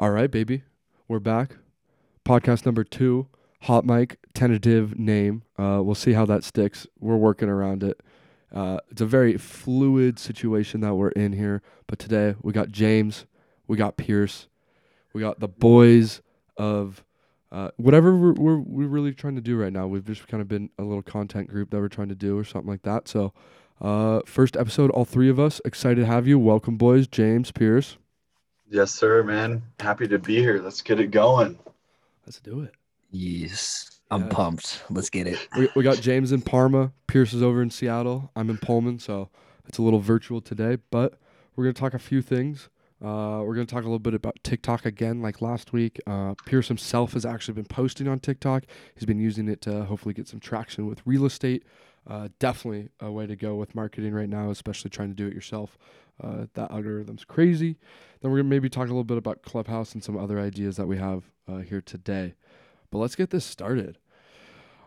All right, baby. We're back. Podcast number two. Hot mic, tentative name. Uh, we'll see how that sticks. We're working around it. Uh, it's a very fluid situation that we're in here. But today we got James, we got Pierce, we got the boys of uh, whatever we're, we're we're really trying to do right now. We've just kind of been a little content group that we're trying to do or something like that. So, uh, first episode, all three of us excited to have you. Welcome, boys. James, Pierce. Yes, sir, man. Happy to be here. Let's get it going. Let's do it. Yes. I'm Yes. pumped. Let's get it. We, we got James in Parma. Pierce is over in Seattle. I'm in Pullman, so it's a little virtual today. But we're gonna talk a few things. Uh, we're gonna talk a little bit about TikTok again, like last week. Uh, Pierce himself has actually been posting on TikTok. He's been using it to hopefully get some traction with real estate. Uh, definitely a way to go with marketing right now, especially trying to do it yourself. Uh, that algorithm's crazy. Then we're gonna maybe talk a little bit about Clubhouse and some other ideas that we have uh, here today. But let's get this started.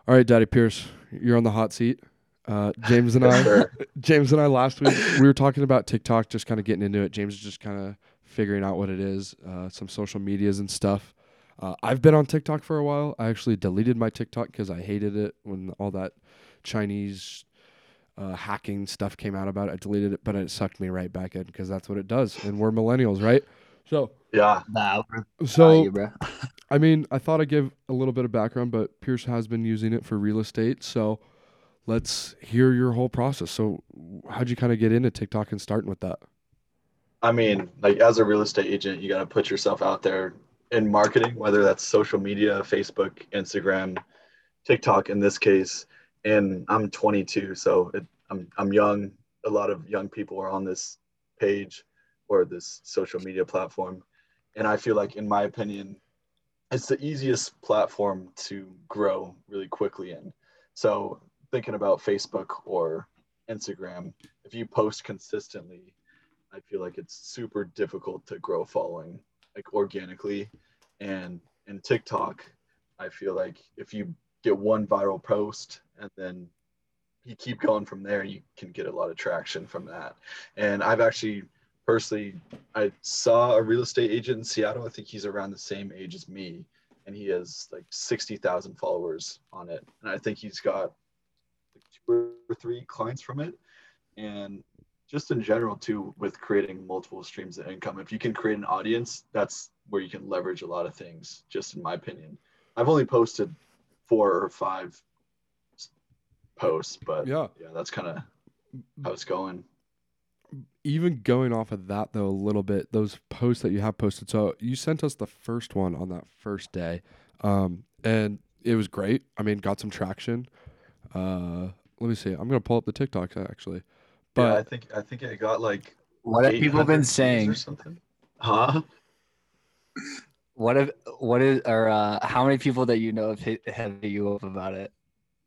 All right, Daddy Pierce, you're on the hot seat. Uh, James and I. James and I last week we were talking about TikTok, just kind of getting into it. James is just kind of figuring out what it is, uh, some social medias and stuff. Uh, I've been on TikTok for a while. I actually deleted my TikTok because I hated it when all that Chinese uh, hacking stuff came out about it. I deleted it, but it sucked me right back in because that's what it does, and we're millennials, right? So, Yeah. Nah, so you, bro. I mean, I thought I'd give a little bit of background, but Pierce has been using it for real estate. So let's hear your whole process. So, how'd you kind of get into TikTok and starting with that? I mean, like as a real estate agent, you got to put yourself out there in marketing, whether that's social media, Facebook, Instagram, TikTok in this case. And I'm 22, so it, I'm I'm young. A lot of young people are on this page or this social media platform, and I feel like, in my opinion, it's the easiest platform to grow really quickly in. So thinking about Facebook or Instagram, if you post consistently, I feel like it's super difficult to grow following like organically. And in TikTok, I feel like if you get one viral post and then you keep going from there, you can get a lot of traction from that. And I've actually personally, I saw a real estate agent in Seattle. I think he's around the same age as me, and he has like 60,000 followers on it. And I think he's got like two or three clients from it. And just in general too with creating multiple streams of income if you can create an audience that's where you can leverage a lot of things just in my opinion i've only posted four or five posts but Yeah. yeah that's kind of how it's going Even going off of that, though, a little bit, those posts that you have posted. So, you sent us the first one on that first day. Um, and it was great. I mean, got some traction. Uh, let me see. I'm going to pull up the TikTok actually. but yeah, i think i think it got like What have people 800 been saying? or something huh What if what is or uh how many people that you know have hit have hit you up about it?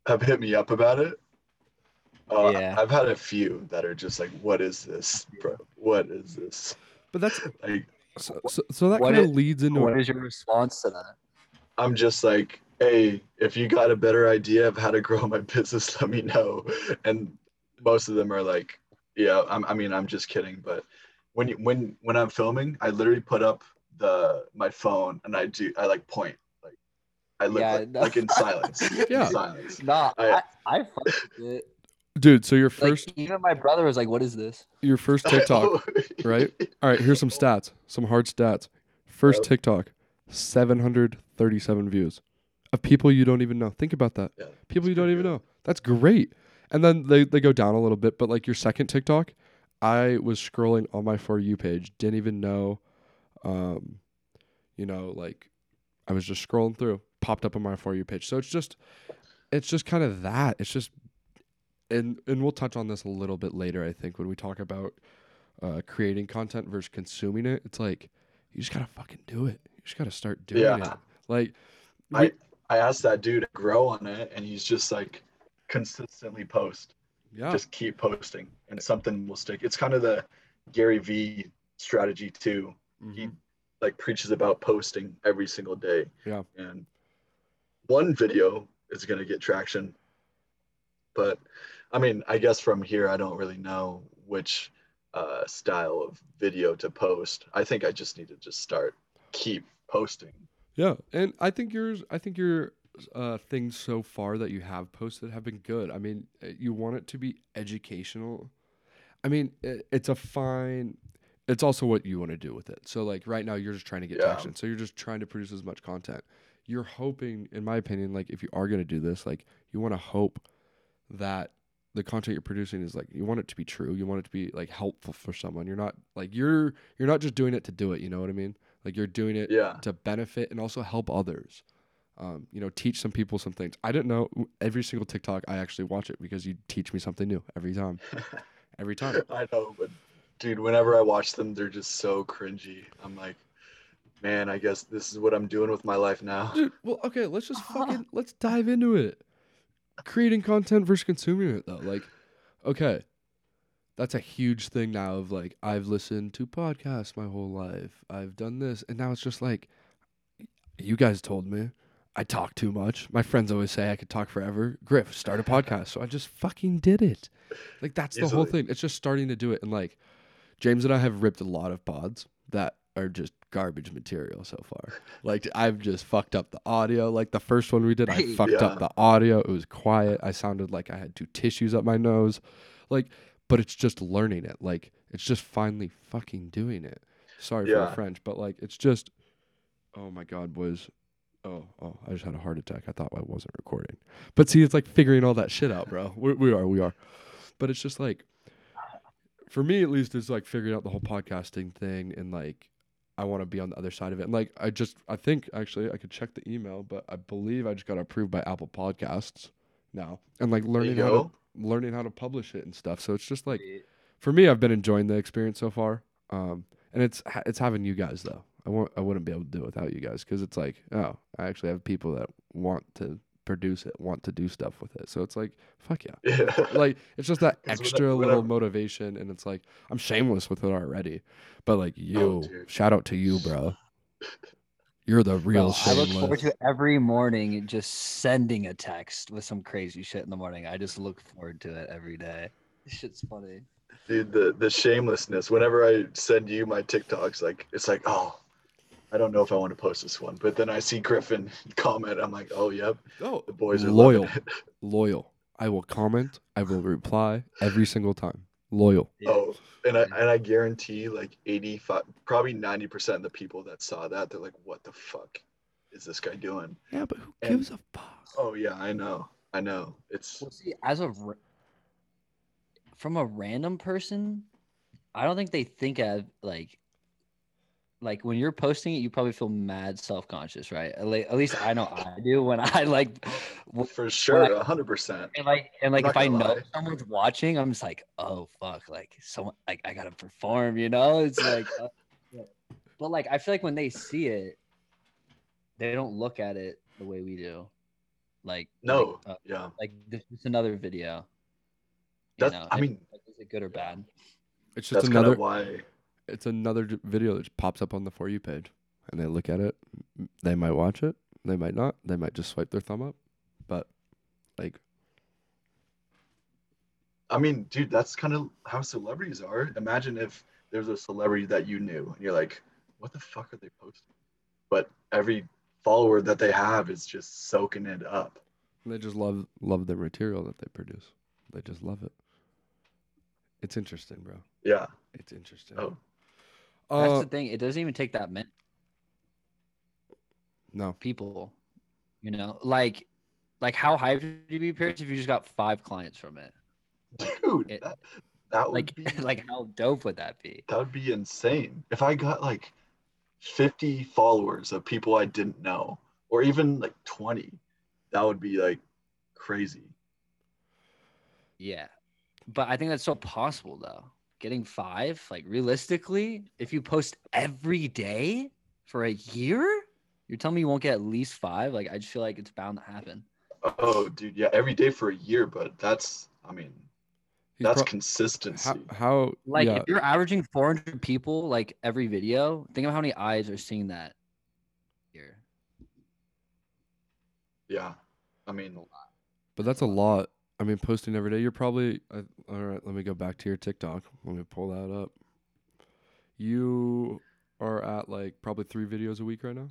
Have hit me up about it uh, Yeah. i've had a few that are just like what is this bro what is this but that's like so, so, so that kind of leads into What is your response to that? I'm just like, hey, if you got a better idea of how to grow my business, let me know. And most of them are like, yeah, I'm, I mean, I'm just kidding. But when you, when when I'm filming, I literally put up the my phone and I do I like point like I live Yeah, like, no. like in silence. Yeah. In silence. Nah, I- I I, fuck it. dude. So your Like first even my brother was like, "What is this?" your first TikTok. right? All right, here's some stats, some hard stats. First Yep. TikTok, 737 views of people you don't even know. Think about that. Yeah, People you don't even good. know. That's great. And then they, they go down a little bit, but like your second TikTok, I was scrolling on my For You page, didn't even know, um, you know, like I was just scrolling through, popped up on my For You page. So it's just, it's just kind of that. It's just, and and we'll touch on this a little bit later. I think when we talk about uh, creating content versus consuming it, it's like you just gotta fucking do it. You just gotta start doing Yeah. it. Like, I we- I asked that dude to grow on it, and he's just like consistently post. yeah, just keep posting and something will stick it's kind of the Gary Vee strategy too he mhm. like preaches about posting every single day Yeah. and one video is going to get traction but i mean i guess from here i don't really know which uh, style of video to post i think i just need to just start keep posting. Yeah, and I think yours. I think your uh, things so far that you have posted have been good. I mean, uh, you want it to be educational. I mean, it, it's a fine. It's also what you want to do with it. So, like right now, you're just trying to get Yeah. traction. So you're just trying to produce as much content. You're hoping, in my opinion, like if you are going to do this, like you want to hope that the content you're producing is like you want it to be true. You want it to be like helpful for someone. You're not like you're you're not just doing it to do it. You know what I mean? Like you're doing it Yeah. to benefit and also help others. Um, you know, teach some people some things. I didn't know every single TikTok. I actually watch it because you teach me something new every time. Every time. I know, but dude, whenever I watch them, they're just so cringy. I'm like, man, I guess this is what I'm doing with my life now. Dude, well, okay, let's just fucking let's dive into it. Creating content versus consuming it though. Like, okay. That's a huge thing now of like I've listened to podcasts my whole life. I've done this and now it's just like you guys told me I talk too much. My friends always say I could talk forever. Griff, start a podcast. So I just fucking did it. Like that's the whole thing. It's just starting to do it and like James and I have ripped a lot of pods that are just garbage material so far. Like I've just fucked up the audio. Like the first one we did, I fucked Yeah. up the audio. It was quiet. I sounded like I had two tissues up my nose. Like, but it's just learning it. Like it's just finally fucking doing it. Sorry for the French, but like it's just oh my god, boys. Oh, oh, I just had a heart attack. I thought I wasn't recording. But see, it's like figuring all that shit out, bro. We, we are, we are. But it's just like, for me at least, it's like figuring out the whole podcasting thing and like, I want to be on the other side of it. And like, I just, I think actually I could check the email, but I believe I just got approved by Apple Podcasts now, and like learning how to learning how to publish it and stuff. So it's just like for me, I've been enjoying the experience so far. Um, and it's it's having you guys though. I won't I wouldn't be able to do it without you guys because it's like oh I actually have people that want to produce it, want to do stuff with it. So it's like fuck yeah. Yeah. Like it's just that extra when little I- motivation, and it's like I'm shameless with it already, but like you, Oh, shout out to you, bro. You're the real Bro, I look forward to every morning just sending a text with some crazy shit in the morning. I just look forward to it every day. This shit's funny. Dude, the the shamelessness. Whenever I send you my TikToks, like it's like, oh, I don't know if I want to post this one, but then I see Griffin comment. I'm like, oh, yep, oh, the boys are loyal, loyal. I will comment. I will reply every single time. Loyal. Oh, and I and I guarantee like 85, probably 90 percent of the people that saw that, they're like, what the fuck is this guy doing? Yeah, but who And- gives a fuck? Oh yeah, I know, I know. It's Well, see, as a ra- from a random person, I don't think they think of like like when you're posting it, you probably feel mad self conscious, right? At, at least I know I do when I like for sure, I- a hundred percent. and like and like if I gonna know lie. someone's watching, I'm just like, oh fuck, like someone like I gotta perform, you know? It's like, uh, but like I feel like when they see it, they don't look at it the way we do. Like No, like, uh, yeah, like this is another video. You that's. know, I mean, like, is it good or bad? It's just that's another. why. It's another j- video that pops up on the for you page, and they look at it. They might watch it. They might not. They might just swipe their thumb up. But like, I mean, dude, that's kind of how celebrities are. Imagine if there's a celebrity that you knew, and you're like, what the fuck are they posting? But every follower that they have is just soaking it up. they just love love the material that they produce. They just love it. It's interesting, bro. Yeah. It's interesting. Oh, That's Uh, the thing. It doesn't even take that many no. people. You know, like like how hyped would you be, Pierce, if you just got five clients from it? dude, It- that, that would Like be like how dope would that be? that would be insane. If I got like 50 followers of people I didn't know, or even like 20, that would be like crazy. Yeah. But I think that's so possible though. Getting five, like realistically, if you post every day for a year, you're telling me you won't get at least five? Like I just feel like it's bound to happen. Oh, dude, yeah, every day for a year, but that's, I mean, that's pro- consistency. how, how Like yeah, if you're averaging 400 people like every video, think of how many eyes are seeing that here. yeah. I mean, but that's a lot. I mean, posting every day. You're probably uh, all right. Let me go back to your TikTok. Let me pull that up. You are at like probably three videos a week right now.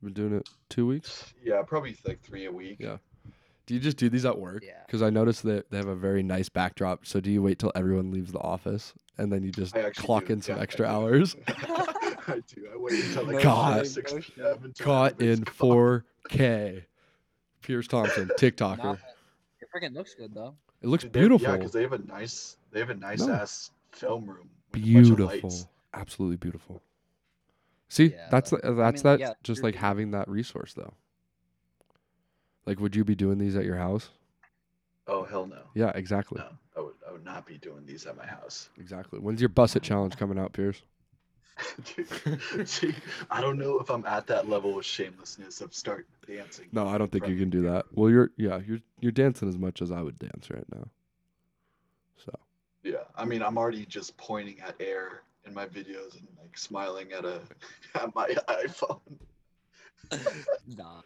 You've been doing it two weeks. Yeah, probably like three a week. Yeah. Do you just do these at work? Yeah. Because I noticed that they have a very nice backdrop. So do you wait till everyone leaves the office and then you just clock do, in some yeah, extra do. hours? I do. I wait until like God. five, six, seven, Caught in 4K. Pierce Thompson, TikToker. Nah, it freaking looks good though. It looks Dude, they- beautiful. Yeah, because they have a nice, they have a nice No. ass film room. with a bunch of beautiful. lights. Absolutely beautiful. See, Yeah, that's but- the- that's like, that. yeah, just you're- like having that resource though. Like, would you be doing these at your house? Oh hell no. Yeah, exactly, No, I would, I would not be doing these at my house. exactly. When's your Buss It challenge coming out, Pierce? Dude, see, I don't know if I'm at that level of shamelessness of start dancing. No, I don't think you can do that. Well, you're yeah, you're you're dancing as much as I would dance right now. So Yeah, I mean, I'm already just pointing at air in my videos and like smiling at a at my iPhone. Nah.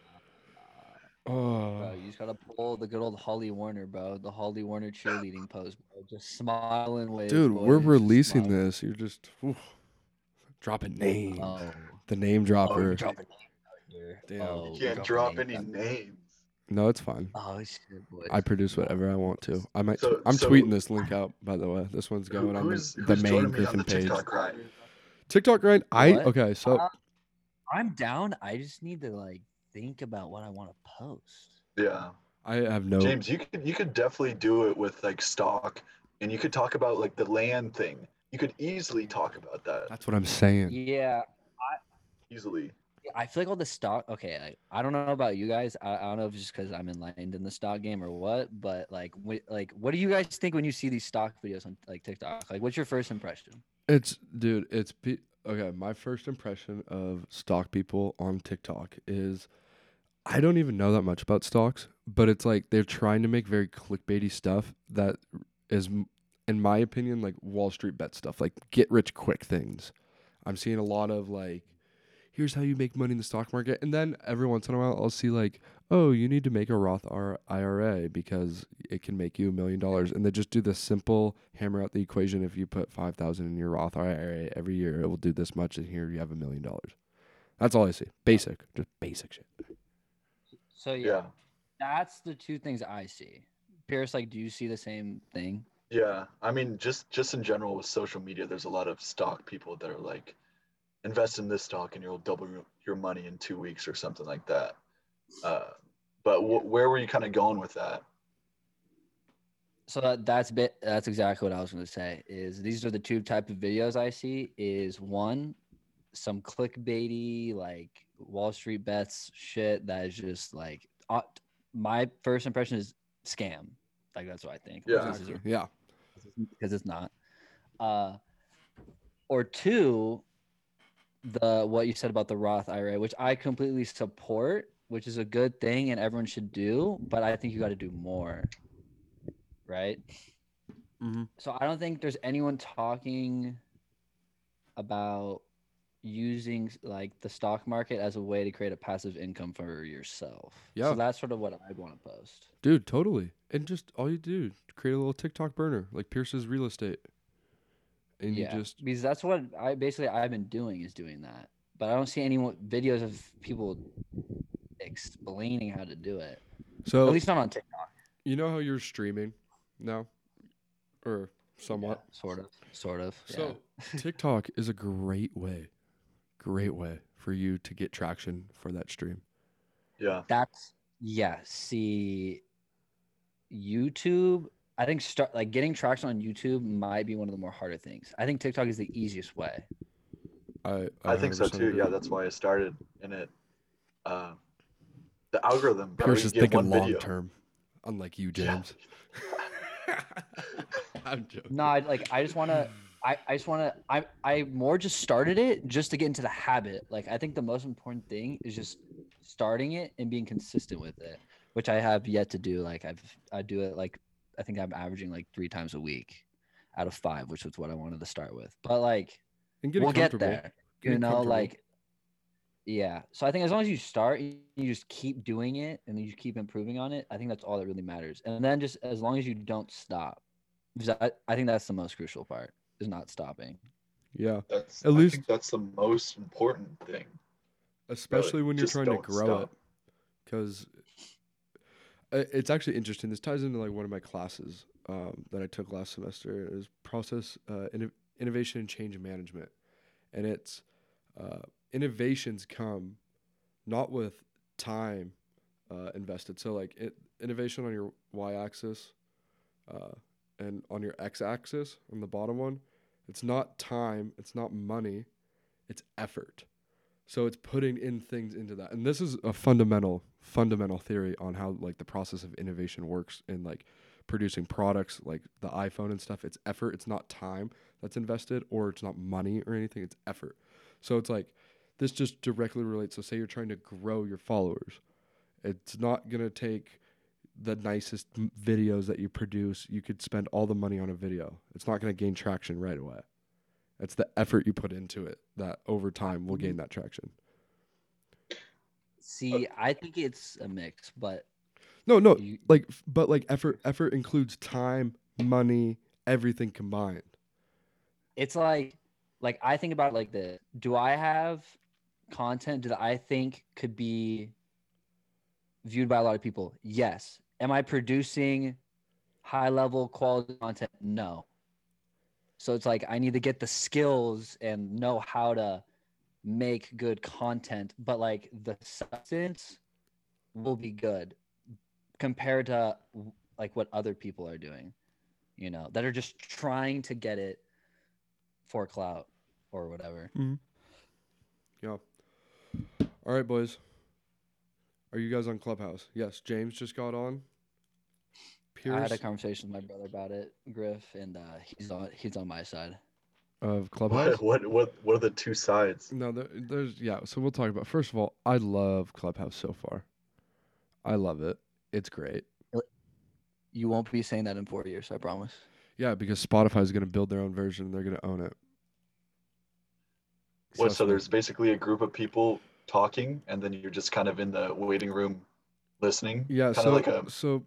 oh, Bro, you just gotta pull the good old Holly Warner, bro. The Holly Warner cheerleading pose, bro. Just smile and wave. dude, boys, we're just releasing smile. this. You're just oof, dropping names. Oh, the name Oh, dropper. you drop name out here. Damn. Oh, You can't drop name any out. names. no, it's fine. Oh shit, boys. I produce whatever I want to. I might. So- I'm so- tweeting this link out. By the way, this one's going on who's, the, the who's main joining on Griffin the page. TikTok grind? TikTok grind. I What? okay. So Uh, I'm down. I just need to like think about what I want to post. Yeah, I have no. James, you could you could definitely do it with like stock, and you could talk about like the land thing. You could easily talk about that That's what I'm saying. Yeah, easily. I feel like all the stock. Okay, I, I don't know about you guys. I, I don't know if it's just because I'm enlightened in the stock game or what. But like, wh- like, what do you guys think when you see these stock videos on like TikTok? Like, what's your first impression? It's dude. It's pe- okay. My first impression of stock people on TikTok is I don't even know that much about stocks, but it's like they're trying to make very clickbaity stuff that is, m- in my opinion, like Wall Street bet stuff, like get rich quick things. I'm seeing a lot of like, here's how you make money in the stock market, and then every once in a while I'll see like, oh, you need to make a Roth R- IRA because it can make you a million dollars, and they just do the simple hammer out the equation. If you put five thousand in your Roth IRA every year, it will do this much, and here you have a million dollars. That's all I see. Basic, just basic shit. So yeah, Yeah, that's the two things I see. Pierce, like, do you see the same thing? Yeah. I mean, just just in general with social media, there's a lot of stock people that are like, invest in this stock and you'll double your- your money in two weeks or something like that. Uh, but wh- where were you kind of going with that? So that, that's bit that's exactly what I was going to say. Is these are the two type of videos I see. Is one some clickbaity like Wall Street bets shit that is just like uh, my first impression is scam. Like that's what I think. Yeah. This is- Yeah. Because it's not. Uh, or two, the what you said about the Roth IRA, which I completely support, which is a good thing and everyone should do, but I think you got to do more. Right. Mhm. So I don't think there's anyone talking about using like the stock market as a way to create a passive income for yourself. Yeah. So that's sort of what I'd want to post. Dude, totally. And just all you do, create a little TikTok burner like Pierce's real estate. And yeah, you just because that's what I basically I've been doing is doing that, but I don't see any videos of people explaining how to do it. so At least not on TikTok. you know how you're streaming now? Or somewhat. Yeah, sort of, sort of. yeah. So TikTok is a great way, great way for you to get traction for that stream. Yeah, that's yeah. See, YouTube. I think start like getting traction on YouTube might be one of the more harder things. I think TikTok is the easiest way. I I think so too. Yeah, that's why I started in it. Uh, the algorithm. Pierce you is get thinking long video. term, unlike you, Yeah. James. I'm joking. No, I, like I just want to. I, I just want to. I I more just started it just to get into the habit. Like I think the most important thing is just starting it and being consistent with it, which I have yet to do. Like I've I do it like I think I'm averaging like three times a week out of five, which was what I wanted to start with. But like And getting we'll get comfortable. there. You Getting know, like yeah. So I think as long as you start, you you just keep doing it and you keep improving on it. I think that's all that really matters. And then just as long as you don't stop, because I, I think that's the most crucial part is not stopping. Yeah, That's At I least- think that's the most important thing. especially when you're Just trying to don't grow it, stop. because it's actually interesting. This ties into like one of my classes um, that I took last semester. It was process uh, inno- innovation and change management, and it's uh, innovations come not with time uh, invested. So like it, innovation on your y-axis uh, and on your x-axis on the bottom one, it's not time, it's not money, it's effort. So it's putting in things into that. And this is a fundamental fundamental theory on how like the process of innovation works in like producing products like the iPhone and stuff. It's effort, it's not time that's invested or it's not money or anything, it's effort. So it's like this just directly relates. So say you're trying to grow your followers. It's not going to take the nicest m- videos that you produce. You could spend all the money on a video. It's not going to gain traction right away. It's the effort you put into it that over time will gain mm-hmm. that traction. See, uh, I think it's a mix, but No, no, you, like but like effort effort includes time, money, everything combined. it's like like I think about it like this. Do I have content that I think could be viewed by a lot of people? Yes. Am I producing high level quality content? No. So it's like I need to get the skills and know how to make good content, but like the substance will be good compared to like what other people are doing, you know, that are just trying to get it for clout or whatever. Mm-hmm. Yeah. All right, boys. Are you guys on Clubhouse? Yes. James just got on. Pierce I had a conversation with my brother about it, Griff, and uh, he's on he's on my side. of Clubhouse. What, what what what are the two sides? No, there, there's yeah. So we'll talk about. First of all, I love Clubhouse so far. I love it. It's great. You won't be saying that in four years, I promise. Yeah, because Spotify is going to build their own version. and They're going to own it. What, Trust so there's basically a group of people talking, and then you're just kind of in the waiting room listening. yeah. kind So of like a so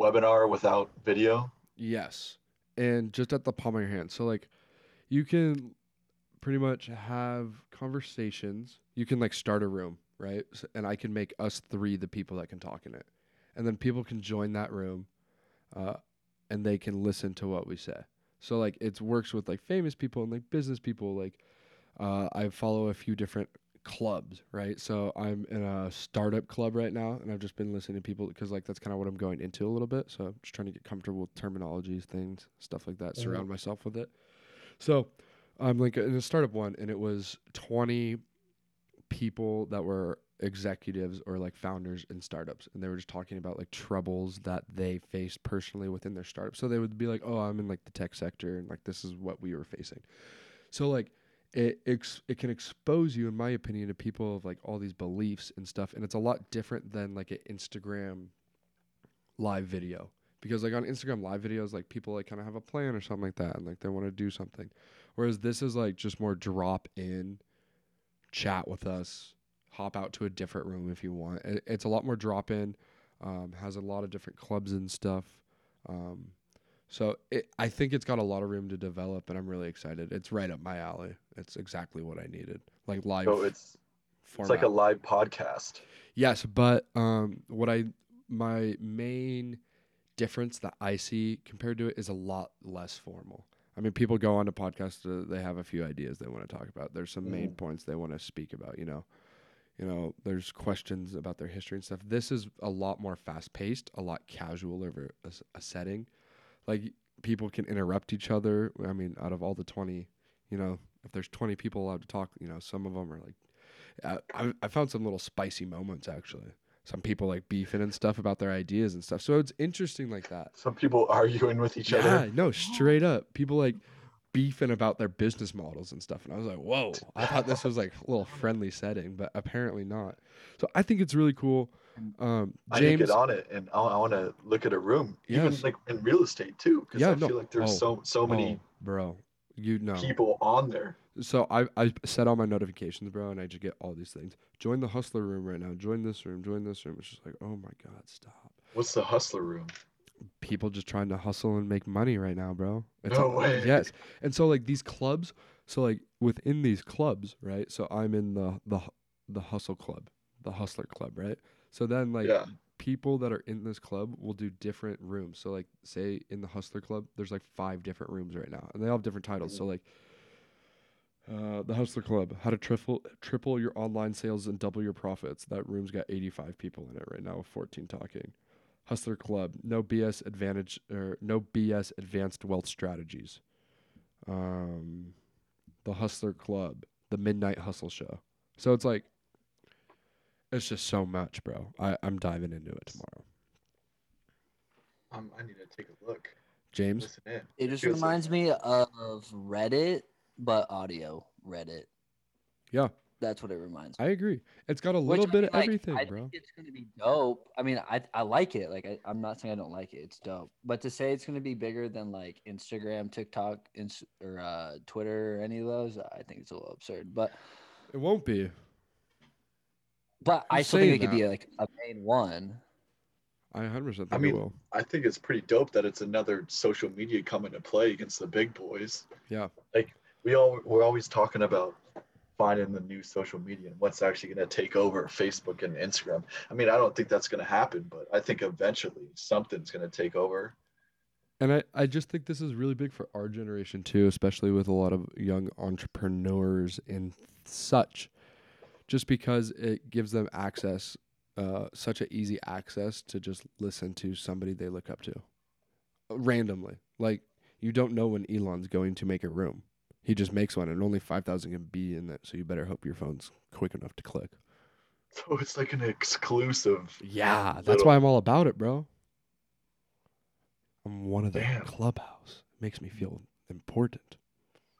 webinar without video. Yes. And just at the palm of your hand. So like you can pretty much have conversations. You can like start a room, right? S and I can make us three the people that can talk in it. And then people can join that room uh, and they can listen to what we say. So like it works with like famous people and like business people like uh, I follow a few different clubs, right? So I'm in a startup club right now, and I've just been listening to people because like that's kind of what I'm going into a little bit. So I'm just trying to get comfortable with terminologies, things, stuff like that. Mhm. Surround myself with it. So I'm like in a startup one, and it was 20 people that were executives or like founders in startups, and they were just talking about like troubles that they faced personally within their startup. So they would be like, "Oh, I'm in like the tech sector, and like this is what we were facing." So like it ex- it can expose you, in my opinion, to people of like all these beliefs and stuff, and it's a lot different than like an Instagram live video because like on Instagram live videos, like people like kind of have a plan or something like that, and like they want to do something, whereas this is like just more drop in, chat with us, hop out to a different room if you want. It, it's a lot more drop in, um, has a lot of different clubs and stuff. Um, so it, I think it's got a lot of room to develop, and I'm really excited. It's right up my alley. It's exactly what I needed, like live. So it's format. it's like a live podcast. Yes, but um, what I my main difference that I see compared to it is a lot less formal. I mean, people go on to podcasts; uh, they have a few ideas they want to talk about. There's some main Mhm. points they want to speak about. You know, you know, there's questions about their history and stuff. This is a lot more fast paced, a lot casual over a, a setting. Like people can interrupt each other. I mean, out of all the twenty, you know, if there's twenty people allowed to talk, you know, some of them are like I, I I found some little spicy moments actually. Some people like beefing and stuff about their ideas and stuff. So it's interesting like that. Some people arguing with each yeah, other. Yeah, no, straight up. People like beefing about their business models and stuff. And I was like, whoa, I thought this was like a little friendly setting, but apparently not. So I think it's really cool. Um, I need to get on it, and I, I want to look at a room, even Yes. like in real estate too, because Yeah, I no. feel like there's Oh, so so many oh, bro, you know. people on there. So I I set all my notifications, bro, and I just get all these things. Join the hustler room right now. Join this room. Join this room. It's just like, oh my god, stop. What's the hustler room? people just trying to hustle and make money right now, bro. It's No all- way. Yes. And so like these clubs, So like within these clubs, right? So I'm in the the the hustle club, the hustler club, right? So then like Yeah. people that are in this club will do different rooms. So like say in the hustler club, there's like five different rooms right now, and they all have different titles. So like uh, the hustler club, how to triple triple your online sales and double your profits. That room's got 85 people in it right now with 14 talking. Hustler Club, no BS advantage or no BS advanced wealth strategies. Um, the Hustler Club, the Midnight Hustle Show. So it's like, it's just so much, bro. I I'm diving into it tomorrow. Um, I need to take a look. James, Listen in. It just feels like- reminds me of Reddit, but audio Reddit. Yeah. That's what it reminds me. I agree. It's got a Which, little I bit mean, of like, everything, I bro. think it's gonna be dope. I mean, I I like it. Like I, I'm not saying I don't like it. It's dope. But to say it's gonna be bigger than like Instagram, TikTok, ins- or uh, Twitter, or any of those, I think it's a little absurd. But It won't be. But I Who's still think it saying could be like a main one. I 100% think I mean- it will. I think it's pretty dope that it's another social media coming to play against the big boys. Yeah. Like we all we're always talking about finding the new social media and what's actually going to take over Facebook and Instagram. I mean, I don't think that's going to happen, but I think eventually something's going to take over. And I, I just think this is really big for our generation too, especially with a lot of young entrepreneurs and such, just because it gives them access, uh, such an easy access to just listen to somebody they look up to randomly. Like, you don't know when Elon's going to make a room. He just makes one, and only 5,000 can be in it, so you better hope your phone's quick enough to click. So it's like an exclusive. Yeah, that's Little- why I'm all about it, bro. I'm one of the Damn. clubhouse. It makes me feel important.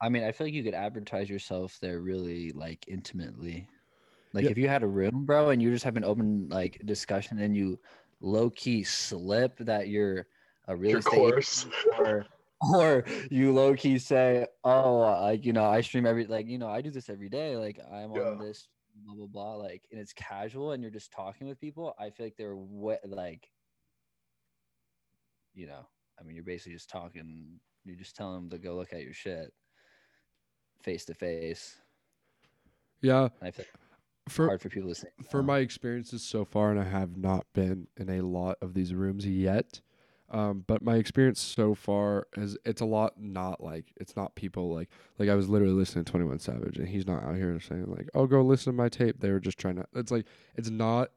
I mean, I feel like you could advertise yourself there really like intimately. Like Yeah. if you had a room, bro, and you just have an open like discussion and you low key slip that you're a real Your estate course. or or you low key say, "Oh, like you know, I stream every like you know, I do this every day. Like I'm Yeah. on this blah blah blah. Like and it's casual, and you're just talking with people. I feel like they're what like, you know, I mean, you're basically just talking. You're just telling them to go look at your shit face to face. Yeah, And I feel like it's for hard for people to say. for my experiences so far, and I have not been in a lot of these rooms yet. Um, but my experience so far is it's a lot not like it's not people like like I was literally listening to Twenty One Savage and he's not out here saying like oh go listen to my tape. They were just trying to. It's like it's not.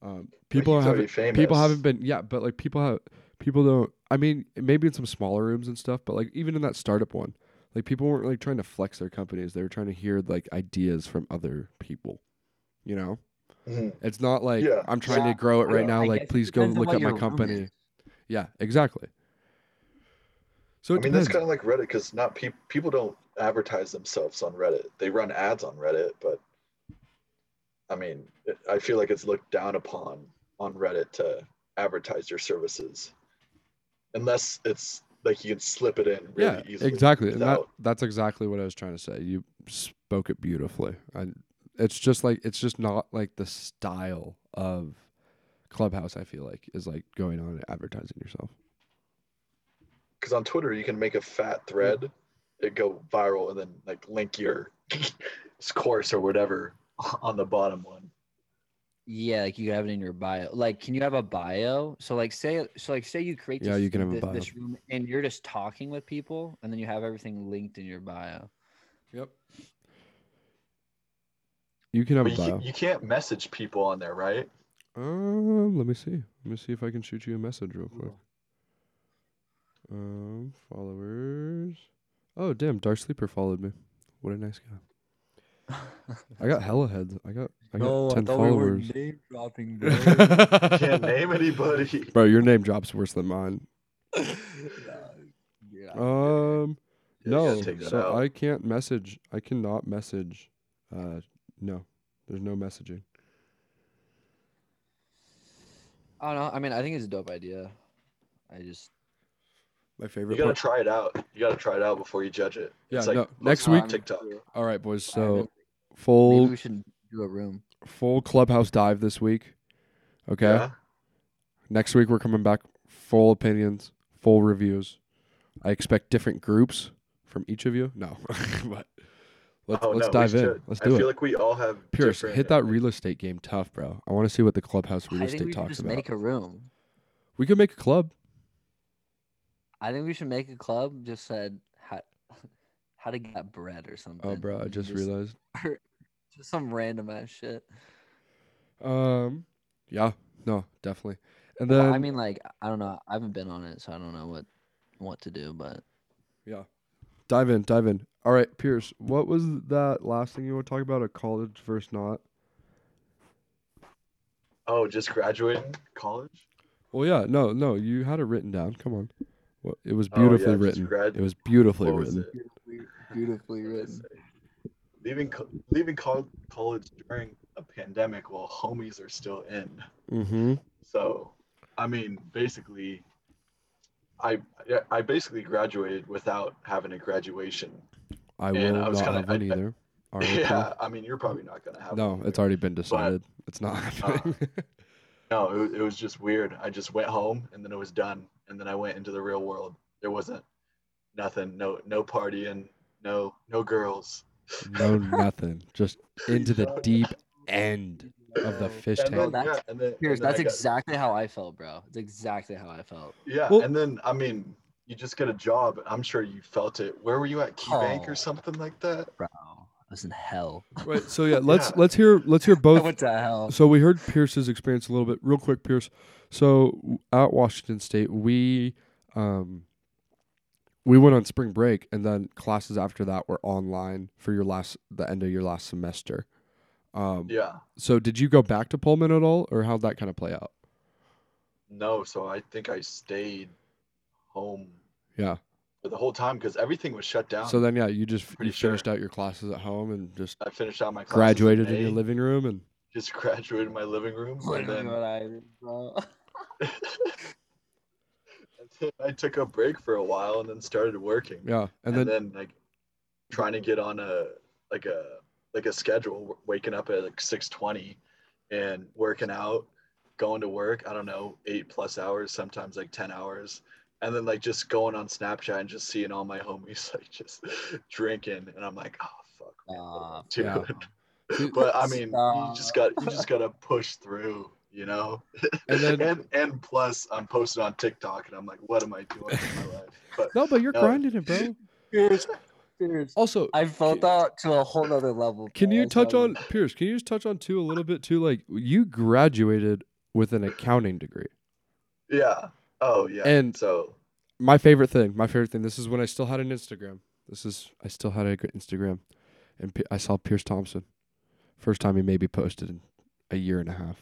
Um, people haven't people haven't been yeah, but like people have people don't. I mean maybe in some smaller rooms and stuff, but like even in that startup one, like people weren't like trying to flex their companies. They were trying to hear like ideas from other people. You know. Mhm. It's not like Yeah. I'm trying Yeah. to grow it right Yeah. now. I like, please go look at my company. is. Yeah, exactly. So I mean, that's kind of like Reddit because not people people don't advertise themselves on Reddit. They run ads on Reddit, but I mean, it, I feel like it's looked down upon on Reddit to advertise your services, unless it's like you can slip it in really yeah, easily. exactly. And that, that's exactly what I was trying to say. You spoke it beautifully. And it's just like it's just not like the style of Clubhouse. I feel like is like going on and advertising yourself. because on Twitter you can make a fat thread, it go viral, and then like link your course or whatever on the bottom one. Yeah, like you have it in your bio. Like, can you have a bio? So, like, say, so like, say you create. Yeah, you can have a bio. this room, and you're just talking with people, and then you have everything linked in your bio. Yep. You can have But a you, bio. can, you can't message people on there, right? Um, let me see. Let me see if I can shoot you a message real quick. Um, followers. Oh, damn! Dark Sleeper followed me. What a nice guy. I got hella heads. I got I got ten followers. name dropping, Can't name anybody. Bro, your name drops worse than mine. yeah. Um, Yeah, no. gotta take that So out. I can't message. I cannot message. Uh, no. There's no messaging. I don't know. I mean, I think it's a dope idea. I just My favorite. You gotta part- try it out. You gotta try it out before you judge it. Yeah, It's like no, posting next on week- TikTok. All right, boys. So full maybe we should do a room. full clubhouse dive this week. Okay. Yeah. Next week we're coming back full opinions, full reviews. I expect different groups from each of you. No, but Let's oh let's no, dive in. Let's do it. I feel it. like we all have Pierce, different, hit that real estate game tough, bro. I want to see what the clubhouse real I think estate we should talks just about. make a room. we could make a club. I think we should make a club. Just said how how to get bread or something. Oh, bro, I and just realized. just some random ass shit. Um, yeah, no, definitely. And Well, then I mean, like I don't know. I haven't been on it, so I don't know what what to do. But yeah, dive in, dive in. All right, Pierce, what was that last thing you want to talk about? A college versus not? Oh, just graduating college? Well, yeah, no, no, you had it written down. Come on, well, it was Oh, yeah, beautifully written. grad- It was beautifully What was written. it? beautifully What did I say? Leaving co- leaving col- college during a pandemic while homies are still in. Mm-hmm. So, I mean, basically, I yeah, I basically graduated without having a graduation. I And will I was not kinda- have one I- I- either. RIP. Yeah, I mean, you're probably not gonna have. No, one it's already been decided. it's not uh, happening. No, it, it was just weird. I just went home and then it was done, and then I went into the real world. There wasn't nothing, no no partying, no no girls. no, nothing. Just into the deep end of the fish And tank. then, That's- yeah, and then, Pierce, and then that's I got- exactly how I felt, bro. It's exactly how I felt. Yeah, Well- and then I mean, you just get a job. I'm sure you felt it. Where were you at? KeyBank Oh. or something like that? Bro, I was in hell. Right. So yeah, let's Yeah. let's hear let's hear I both. went to hell. So we heard Pierce's experience a little bit, real quick, Pierce. So w- at Washington State, we um we went on spring break, and then classes after that were online for your last the end of your last semester. Um, Yeah. So did you go back to Pullman at all, or how'd that kind of play out? No, so I think I stayed home Yeah. for the whole time because everything was shut down. So then, yeah, you just Pretty you finished sure. out your classes at home and just I finished out my classes graduated in May, your living room, and Just graduated in my living room, and then, what I did, bro. and then I took a break for a while and then started working. yeah, and and, then then like trying to get on a like a like a schedule waking up at like 6.20 and working out going to work i don't know eight plus hours sometimes like 10 hours and then like just going on snapchat and just seeing all my homies like just drinking and i'm like oh fuck man, what am Yeah. but i mean you uh, just got you just gotta push through you know And then- and and plus i'm posted on tiktok and i'm like what am i doing with my life but no, but you're No. grinding it, bro. Pierce, Pierce. Also, I felt that to a whole other level. Can you touch on Pierce? Can you just touch on too a little bit too? Like you graduated with an accounting degree. yeah oh yeah And- so My favorite thing, my favorite thing. This is when I still had an Instagram. This is I still had a good Instagram, and P- I saw Pierce Thompson. First time he maybe posted in a year and a half,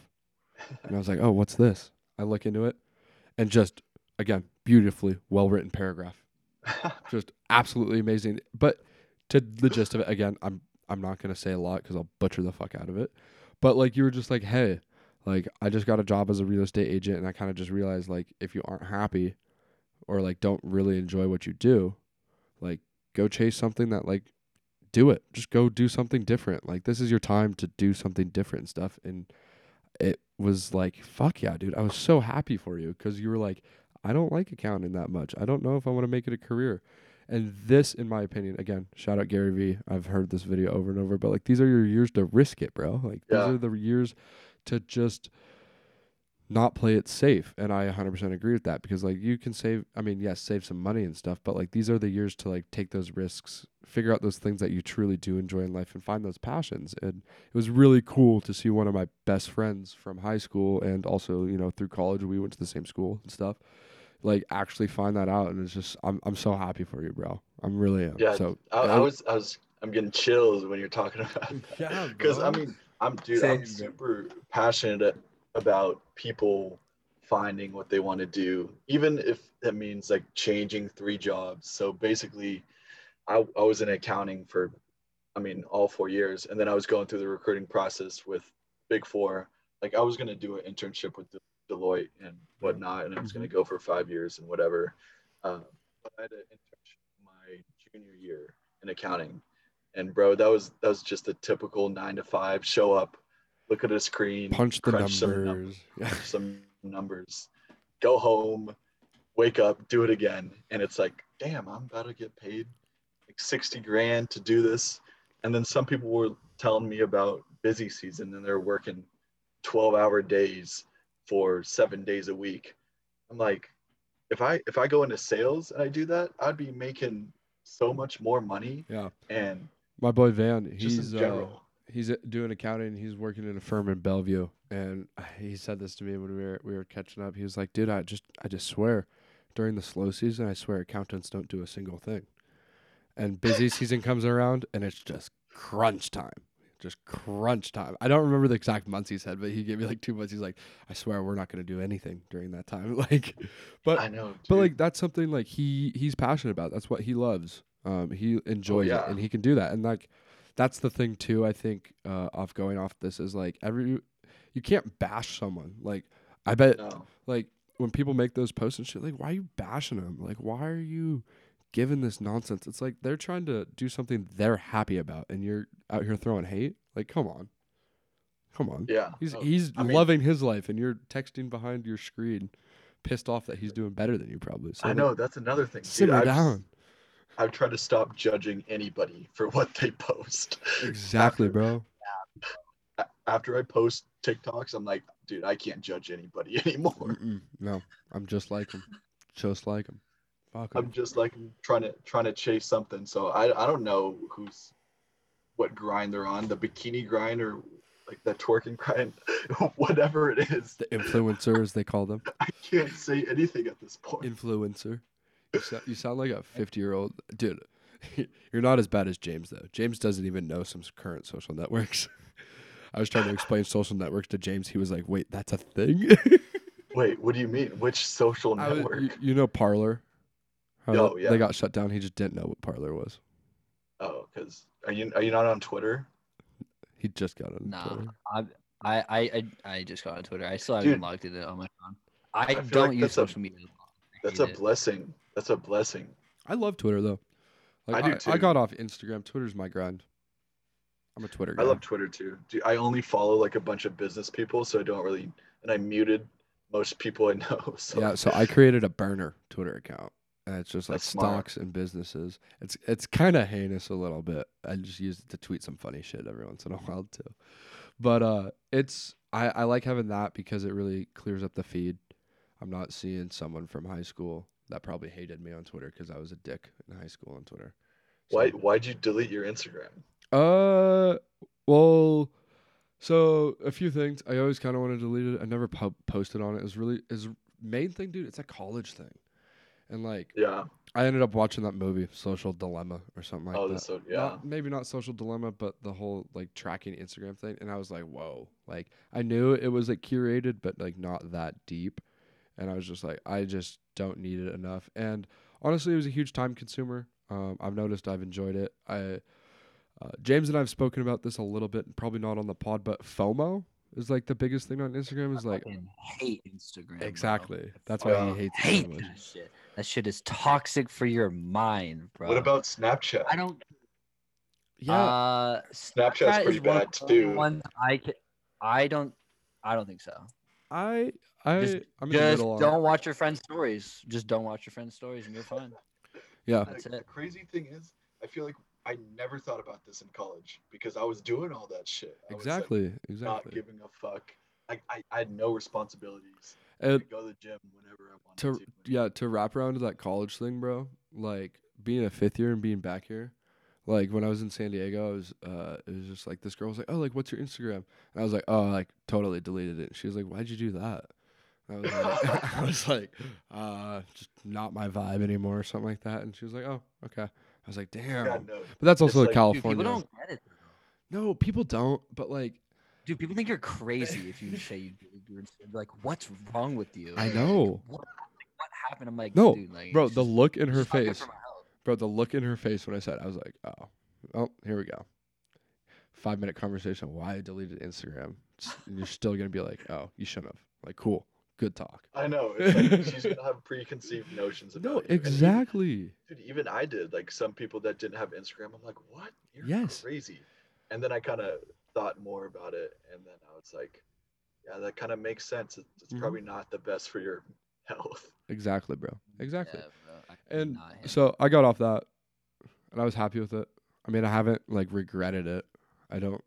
and I was like, "Oh, what's this?" I look into it, and just again, beautifully well written paragraph. just absolutely amazing. But to the gist of it, again, I'm I'm not gonna say a lot because I'll butcher the fuck out of it. But like you were just like, hey, like I just got a job as a real estate agent, and I kind of just realized like if you aren't happy, or like don't really enjoy what you do, like go chase something that like do it. Just go do something different. Like this is your time to do something different and stuff. And it was like, fuck yeah, dude. I was so happy for you because you were like, I don't like accounting that much. I don't know if I want to make it a career. And this, in my opinion, again, shout out Gary Vee. I've heard this video over and over, but like these are your years to risk it, bro. Like Yeah. these are the years to just not play it safe. And I 100% agree with that because like you can save, I mean, yes, save some money and stuff, but like these are the years to like take those risks, figure out those things that you truly do enjoy in life and find those passions. And it was really cool to see one of my best friends from high school and also, you know, through college, we went to the same school and stuff. Like actually find that out, and it's just I'm I'm so happy for you, bro. I'm really am. Yeah, So I, I was, I was, I'm getting chills when you're talking about that. Yeah, Because I mean, I'm dude, Same, I'm super passionate about people finding what they want to do, even if that means like changing three jobs. So basically, I, I was in accounting for, I mean, all four years, and then I was going through the recruiting process with Big Four. Like I was gonna do an internship with Deloitte and whatnot, and I was gonna mm-hmm. go for five years and whatever. Uh, but I had an internship my junior year in accounting, and bro, that was that was just a typical nine to five. Show up, look at a screen, punch the crunch some numbers. Yeah. some numbers, go home, wake up, do it again, and it's like, damn, I'm about to get paid like sixty grand to do this. And then some people were telling me about busy season and they're working 12 hour days for seven days a week. I'm like, if I if I go into sales and I do that, I'd be making so much more money. Yeah. And My boy Van, he's uh, he's uh, doing accounting. He's working in a firm in Bellevue, and he said this to me when we were we were catching up. He was like, "Dude, I just I just swear, during the slow season, I swear accountants don't do a single thing, and busy season comes around, and it's just crunch time." Just crunch time. I don't remember the exact months he said, but he gave me like two months. He's like, "I swear we're not going to do anything during that time." Like, but I know. but dude. like that's something like he he's passionate about. That's what he loves. Um, he enjoys it, yeah. and he can do that. And like that's the thing too. I think uh, off going off this is like every you can't bash someone. Like I bet no. like when people make those posts and shit, like why are you bashing them? Like why are you giving this nonsense? It's like they're trying to do something they're happy about, and you're out here throwing hate. Like come on, come on. Yeah. He's no. he's I mean- loving his life, and you're texting behind your screen, pissed off that he's doing better than you probably. So I know that's another thing. Simmer I've, down. I've tried to stop judging anybody for what they post. Exactly, bro. After I post TikToks, I'm like, dude, I can't judge anybody anymore. Mm-mm, no, I'm just like him. Just like him. Fuck I'm him. just like trying to trying to chase something. So I I don't know who's what grind they're on, the bikini grind or like the twerking grind, whatever it is. The influencer, as they call them. I can't say anything at this point. Influencer. You, so, you sound like a 50 year old dude. You're not as bad as James though. James doesn't even know some current social networks. I was trying to explain social networks to James. He was like, "Wait, that's a thing." Wait, what do you mean? Which social I was- network? you, you know Parler? How Oh, they- yeah. They got shut down. He just didn't know what Parler was. Oh, because are you are you not on Twitter? He just got on Nah, Twitter. I, I, I, I, I just got on Twitter. I still haven't Dude. even logged in on my phone. I, I feel don't like use that's a- social media. I That's hate a it. blessing. That's a blessing. I love Twitter though. Like, I I, do, I too. got off Instagram. Twitter's my grind. I'm a Twitter guy. I love Twitter too. I only follow like a bunch of business people, so I don't really. And I muted most people I know. So yeah, so I created a burner Twitter account, and it's just like That's smart. stocks and businesses. It's it's kind of heinous a little bit. I just use it to tweet some funny shit every once in a while too. But uh, it's I I like having that because it really clears up the feed. I'm not seeing someone from high school that probably hated me on Twitter because I was a dick in high school on Twitter. So- why why'd you delete your Instagram? Uh, well, so a few things. I always kind of wanted to delete it. I never po- posted on it. It was really is main thing, dude. It's a college thing, and like Yeah. I ended up watching that movie, Social Dilemma, or something like oh, that. this so yeah. Not- maybe not social dilemma, but the whole like tracking Instagram thing. And I was like, whoa. Like I knew it was like curated, but like not that deep. And I was just like, I just don't need it enough. And honestly, it was a huge time consumer. Um, I've noticed I've enjoyed it. I uh, James and I have spoken about this a little bit, probably not on the pod, but FOMO is like the biggest thing on Instagram. Is I like hate Instagram. bro. exactly. That's why Yeah. he hates it hate so much. that shit. That shit is toxic for your mind, bro. What about Snapchat? I don't. Yeah, Uh, Snapchat's Snapchat pretty is one bad, of too. Ones I can, I don't. I don't think so. I I Just, I'm just middle on it. don't watch your friends' stories. Just don't watch your friends' stories, and you're fine. Yeah, That's Like, The it. crazy thing is, I feel like I never thought about this in college because I was doing all that shit. I was, like, exactly, not giving a fuck. Like I, I had no responsibilities. I And could go to the gym whenever I wanted to to. yeah to wrap around to that college thing bro like being a fifth year and being back here like when i was in san diego i was uh it was just like this girl was like oh like what's your instagram and i was like oh like totally deleted it she was like why'd you do that and I was like, I was like uh just not my vibe anymore or something like that and she was like oh okay i was like damn Yeah, no. but that's also like- Dude, california people don't get it. no people don't but like Dude, people think you're crazy if you say you do your Instagram. They're like, "What's wrong with you?" I Like, know. What, what happened? I'm like, No, dude, like, bro the look in her just not good face for my health." Bro, the look in her face when I said, I was like, oh, oh, here we go. Five minute conversation. Why I deleted Instagram? And you're still gonna be like, oh, you shouldn't have. Like, cool, good talk. I know. It's like she's gonna have preconceived notions about No, you. And even- exactly. dude, even I did. Like some people that didn't have Instagram, I'm like, what? You're Yes. crazy. And then I kind of thought more about it, and then I was like, yeah, that kind of makes sense. It's, it's Mhm. probably not the best for your health. Exactly, bro. Exactly. Yeah, bro, And so I got off that, and I was happy with it. I mean, I haven't like regretted it. I don't.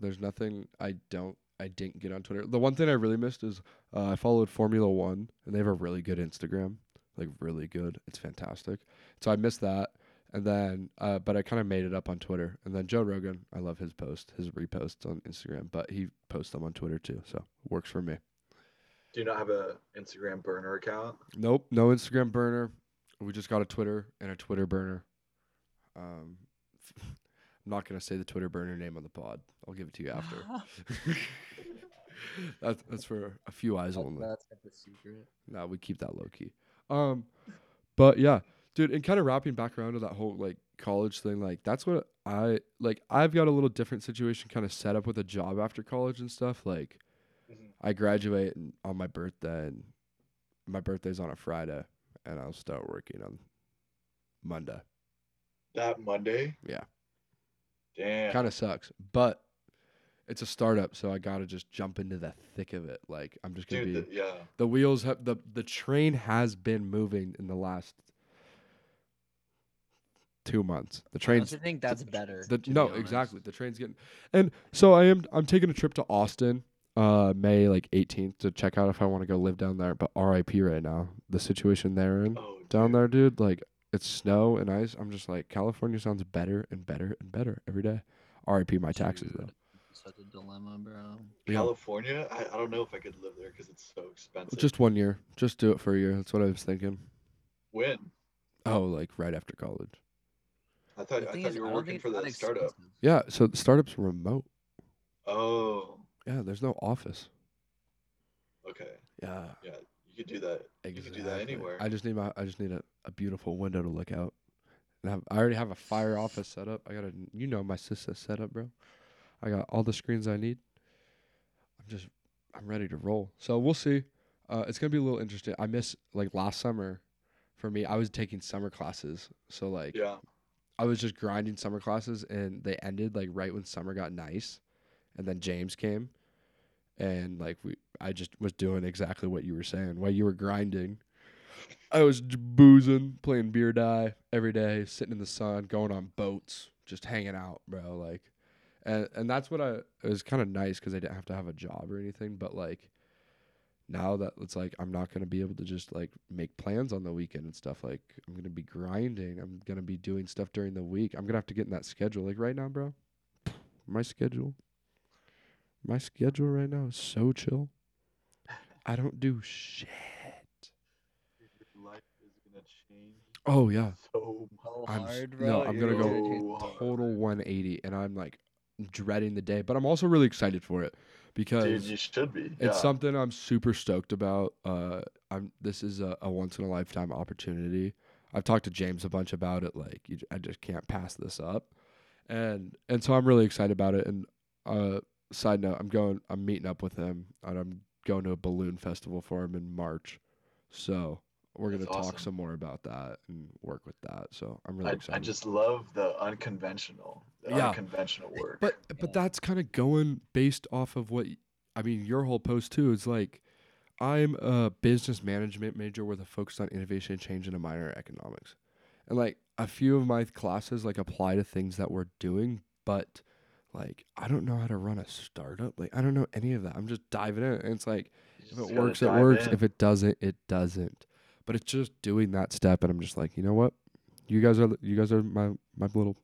There's nothing I don't. I didn't get on Twitter. The one thing I really missed is uh, I followed Formula One, and they have a really good Instagram, like really good. It's fantastic. So I missed that, and then, uh, but I kind of made it up on Twitter. And then Joe Rogan, I love his post, his reposts on Instagram, but he posts them on Twitter too, so works for me. Do you not have a Instagram burner account? Nope, no Instagram burner. We just got a Twitter and a Twitter burner. Um, I'm not gonna say the Twitter burner name on the pod. I'll give it to you after. that's that's for a few eyes only. That's the secret. No, we keep that low key. Um, but yeah, dude, and kind of wrapping back around to that whole like college thing, like that's what I like. I've got a little different situation kind of set up with a job after college and stuff. Like, Mhm. I graduate and, on my birthday, and my birthday's on a Friday, and I'll start working on Monday. That Monday? Yeah. Damn. Kind of sucks, but it's a startup, so I gotta just jump into the thick of it. Like, I'm just gonna Dude, be. the- yeah. the wheels have the the train has been moving in the last two months. The I train's honestly think that's better. the to be no exactly the train's getting and so I am I'm taking a trip to Austin uh May like 18th to check out if I want to go live down there. But R.I.P. right now the situation they're in Oh, down dude. there, dude. Like it's snow and ice. I'm just like California sounds better and better and better every day. R.I.P. my taxes though. Such a dilemma, bro. Yeah. California? I, I don't know if I could live there because it's so expensive. Just one year. Just do it for a year. That's what I was thinking. when? Oh, like right after college. I thought I thought is, you were working for that the startup. expensive. Yeah, so the startup's remote. Oh, Yeah, there's no office. okay. Yeah, Yeah, you could do that. You could do that anywhere. I just need my I just need a, a beautiful window to look out. And have, I already have a fire office set up. I got a you know my sister set up, bro. I got all the screens I need. I'm just I'm ready to roll. So we'll see. Uh, it's gonna be a little interesting. I miss like last summer. For me, I was taking summer classes, so like Yeah. I was just grinding summer classes and they ended like right when summer got nice. And then James came and like we I just was doing exactly what you were saying. While you were grinding, I was boozing, playing beer die every day, sitting in the sun, going on boats, just hanging out, bro, like and and that's what I it was kind of nice cuz I didn't have to have a job or anything, but like now that it's like I'm not gonna be able to just like make plans on the weekend and stuff. Like I'm gonna be grinding. I'm gonna be doing stuff during the week. I'm gonna have to get in that schedule. Like right now, bro. My schedule. My schedule right now is so chill. I don't do shit. Your life is gonna change Oh yeah. so much. I'm hard, bro. no, I'm gonna go So change- Total 180, and I'm like dreading the day, but I'm also really excited for it because Dude, you should be. It's yeah. something I'm super stoked about. Uh, I'm this is a, a once in a lifetime opportunity. I've talked to James a bunch about it. Like, you, j- I just can't pass this up, and and so I'm really excited about it. And uh, side note, I'm going. I'm meeting up with him, and I'm going to a balloon festival for him in March. So we're gonna That's talk awesome. some more about that and work with that. So I'm really I, excited. I just love the unconventional, the Yeah. unconventional work. But Yeah. but that's kind of going based off of what I mean. Your whole post too is like, I'm a business management major with a focus on innovation and change and a minor in economics, and like a few of my classes like apply to things that we're doing, but like I don't know how to run a startup. Like I don't know any of that. I'm just diving in, and it's like if it works, it works. in. If it doesn't, it doesn't. But it's just doing that step, and I'm just like, you know what? You guys are you guys are my my little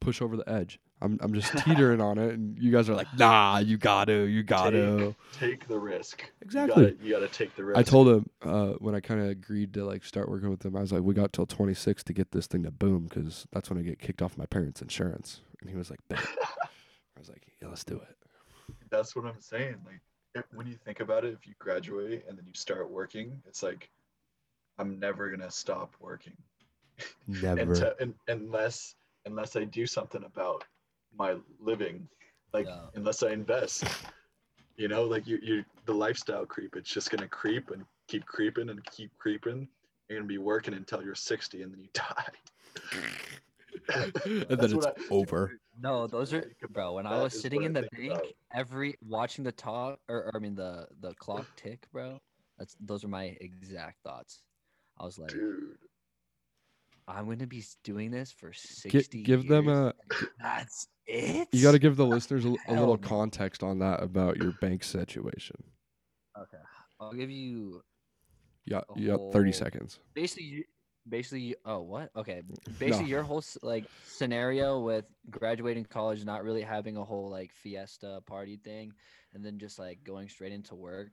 push over the edge. I'm I'm just teetering on it, and you guys are like, nah, you got to, you got to. Take the risk. Exactly. You gotta, you gotta take the risk. I told him uh, when I kind of agreed to like start working with him, I was like, we got till 26 to get this thing to boom, because that's when I get kicked off my parents' insurance. And he was like. I was like, yeah, let's do it. That's what I'm saying. Like, if, when you think about it, if you graduate and then you start working, it's like, I'm never gonna stop working Never. until, un unless unless I do something about my living, like Yeah. unless I invest. You know, like you, you, the lifestyle creep. It's just gonna creep and keep creeping and keep creeping. You're gonna be working until you're 60 and then you die. and then it's I- over. No, those are bro. When I was sitting in the bank, about. every watching the talk or, or I mean the the clock tick, bro. That's those are my exact thoughts. I was like, Dude, I'm going to be doing this for 60 Gi- give them a. That's it. You got to give the listeners a, a little no. context on that about your bank situation. Okay. I'll give you Yeah, A you got thirty seconds. basically you- basically oh what okay basically No. your whole like scenario with graduating college not really having a whole like fiesta party thing and then just like going straight into work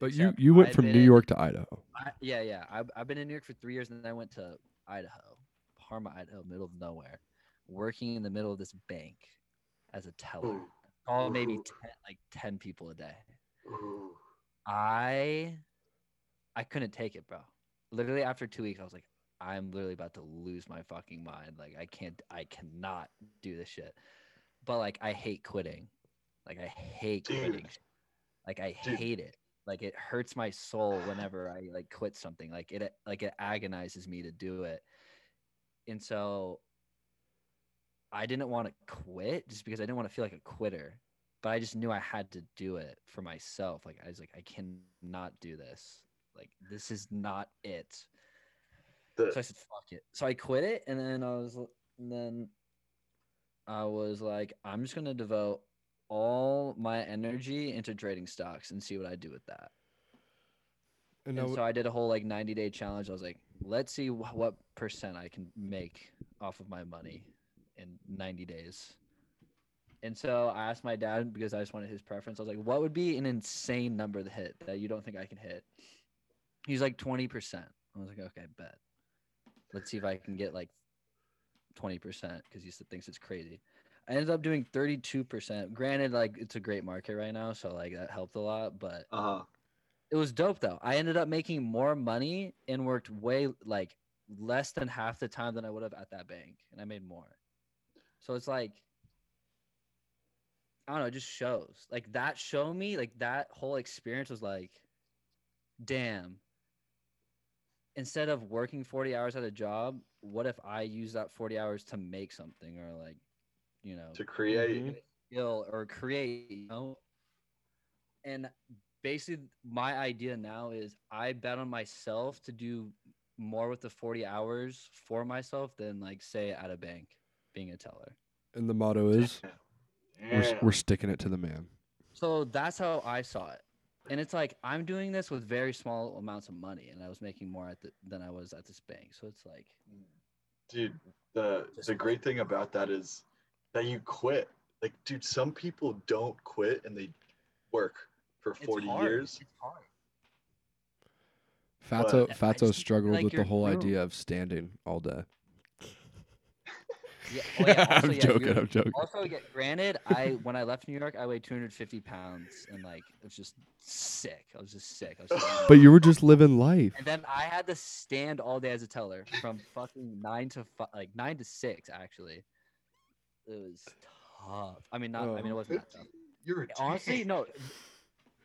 But you except you went I've from been New in- York to Idaho. I, yeah yeah I've, I've been in new york for three years and then i went to idaho parma idaho middle of nowhere working in the middle of this bank as a teller Ooh. all maybe 10, like 10 people a day Ooh. I I couldn't take it, bro. Literally after two weeks, I was like, I'm literally about to lose my fucking mind. Like I can't I cannot do this shit. But like I hate quitting. Like I hate Dude. quitting. Like I Dude. hate it. Like it hurts my soul whenever I like quit something. Like it like it agonizes me to do it. And so I didn't want to quit just because I didn't want to feel like a quitter. But I just knew I had to do it for myself. Like I was like, I cannot do this. Like this is not it. The- So I said, fuck it. So I quit it, and then I was, and then I was like, I'm just gonna devote all my energy into trading stocks and see what I do with that. And, And now, so I did a whole like 90 day challenge. I was like, let's see wh- what percent I can make off of my money in 90 days. And so I asked my dad because I just wanted his preference. I was like, what would be an insane number to hit that you don't think I can hit? He's like 20%. I was like, okay, bet. Let's see if I can get like 20% because he thinks it's crazy. I ended up doing 32%. Granted, like it's a great market right now. So like that helped a lot. But uh-huh. it was dope though. I ended up making more money and worked way like less than half the time than I would have at that bank, and I made more. So it's like I don't know, it just shows. Like that show me like that whole experience was like, damn. Instead of working 40 hours at a job, what if I use that 40 hours to make something or like, you know, To create. Mhm. skill or create, you know? And basically my idea now is I bet on myself to do more with the 40 hours for myself than like say at a bank being a teller. and the motto is we're, we're sticking it to the man. So that's how I saw it. And it's like I'm doing this with very small amounts of money and I was making more at the, than I was at this bank. So it's like dude the the great thing about that is that you quit like dude some people don't quit and they work for it's 40 hard. years It's hard. Fatso But- I Fatso struggled like with the whole room. idea of standing all day. Yeah, oh, yeah, also, I'm yeah, joking. you're- I'm joking. Also, yeah, granted, I when I left New York, I weighed 250 pounds and like it was just sick. I was just sick. I was just- But you were just living life. and then I had to stand all day as a teller from fucking nine to fi- like nine to six. Actually, it was tough. I mean, not. I mean, it oh. wasn't that tough. you're a Honestly, no.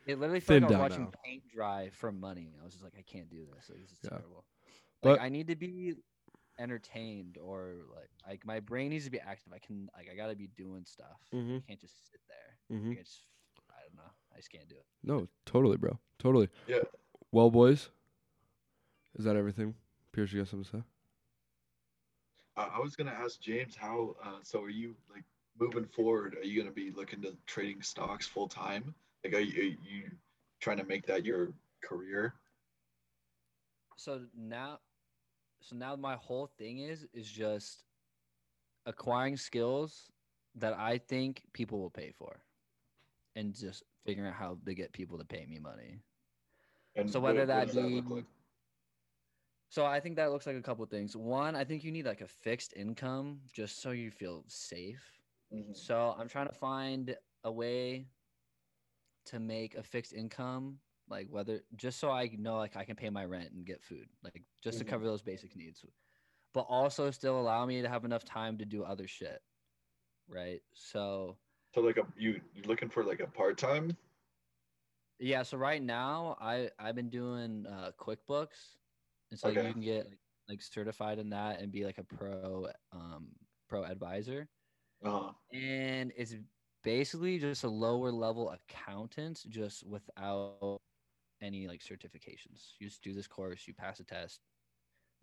It literally Thin felt like I was watching now. paint dry for money. I was just like, I can't do this. Like, this is Yeah. terrible. Like, But- I need to be entertained or like, like my brain needs to be active. I can like, I gotta be doing stuff. I Mhm. can't just sit there. Mm-hmm. I just, I don't know. I just can't do it. No, totally, bro. Totally. Yeah. Well, boys, is that everything? Pierce, you got something to say? I I was gonna ask James how. Uh, so are you like moving forward? Are you gonna be looking to trading stocks full time? Like, are you, are you trying to make that your career? So now, so now my whole thing is is just acquiring skills that I think people will pay for, and just figuring out how to get people to pay me money. And So whether what that look be- like? So I think that looks like a couple things. One, I think you need like a fixed income just so you feel safe. Mhm. So I'm trying to find a way to make a fixed income, like whether just so I know like I can pay my rent and get food, like just Mhm. to cover those basic needs, but also still allow me to have enough time to do other shit. Right. So So like a you you looking for like a part time? yeah. So right now I I've been doing uh, QuickBooks, and so Okay. you can get like, like certified in that and be like a pro um pro advisor. Uh, and it's basically just a lower level accountant just without any like certifications you just do this course you pass a test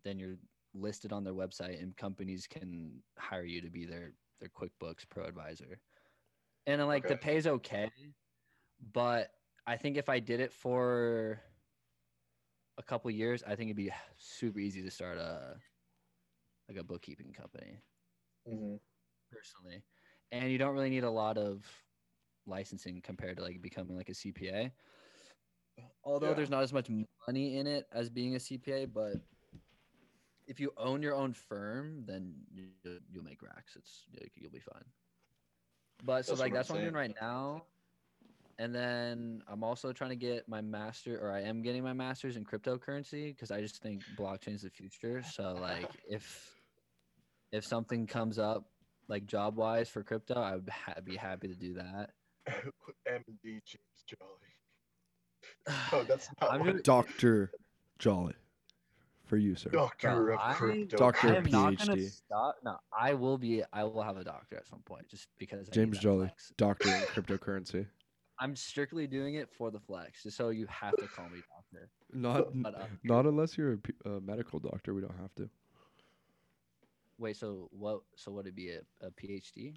then you're listed on their website, and companies can hire you to be their their QuickBooks Pro advisor. And like the Okay. pay's okay, but I think if I did it for a couple years, I think it'd be super easy to start a like a bookkeeping company hmm personally. And you don't really need a lot of licensing compared to like becoming like a CPA. Although Yeah. there's not as much money in it as being a CPA, but if you own your own firm, then you, you'll make racks. It's you'll be fine. But so That's like that's what I'm doing right now. And then I'm also trying to get my master, or I am getting my master's in cryptocurrency because I just think blockchain is the future. So like if if something comes up like job wise for crypto, I would ha- be happy to do that. MD James Jolly. Oh, that's not I'm what just- Doctor Jolly, for you, sir. Doctor Bro, of I- Crypto. Doctor I am not gonna PhD. stop. No, I will be. I will have a doctor at some point, just because. I need James that Jolly, flex. Doctor in cryptocurrency. I'm strictly doing it for the flex, just so you have to call me doctor. Not But, uh, not unless you're a, p- a medical doctor. We don't have to. wait, so what? So would it be a, a PhD,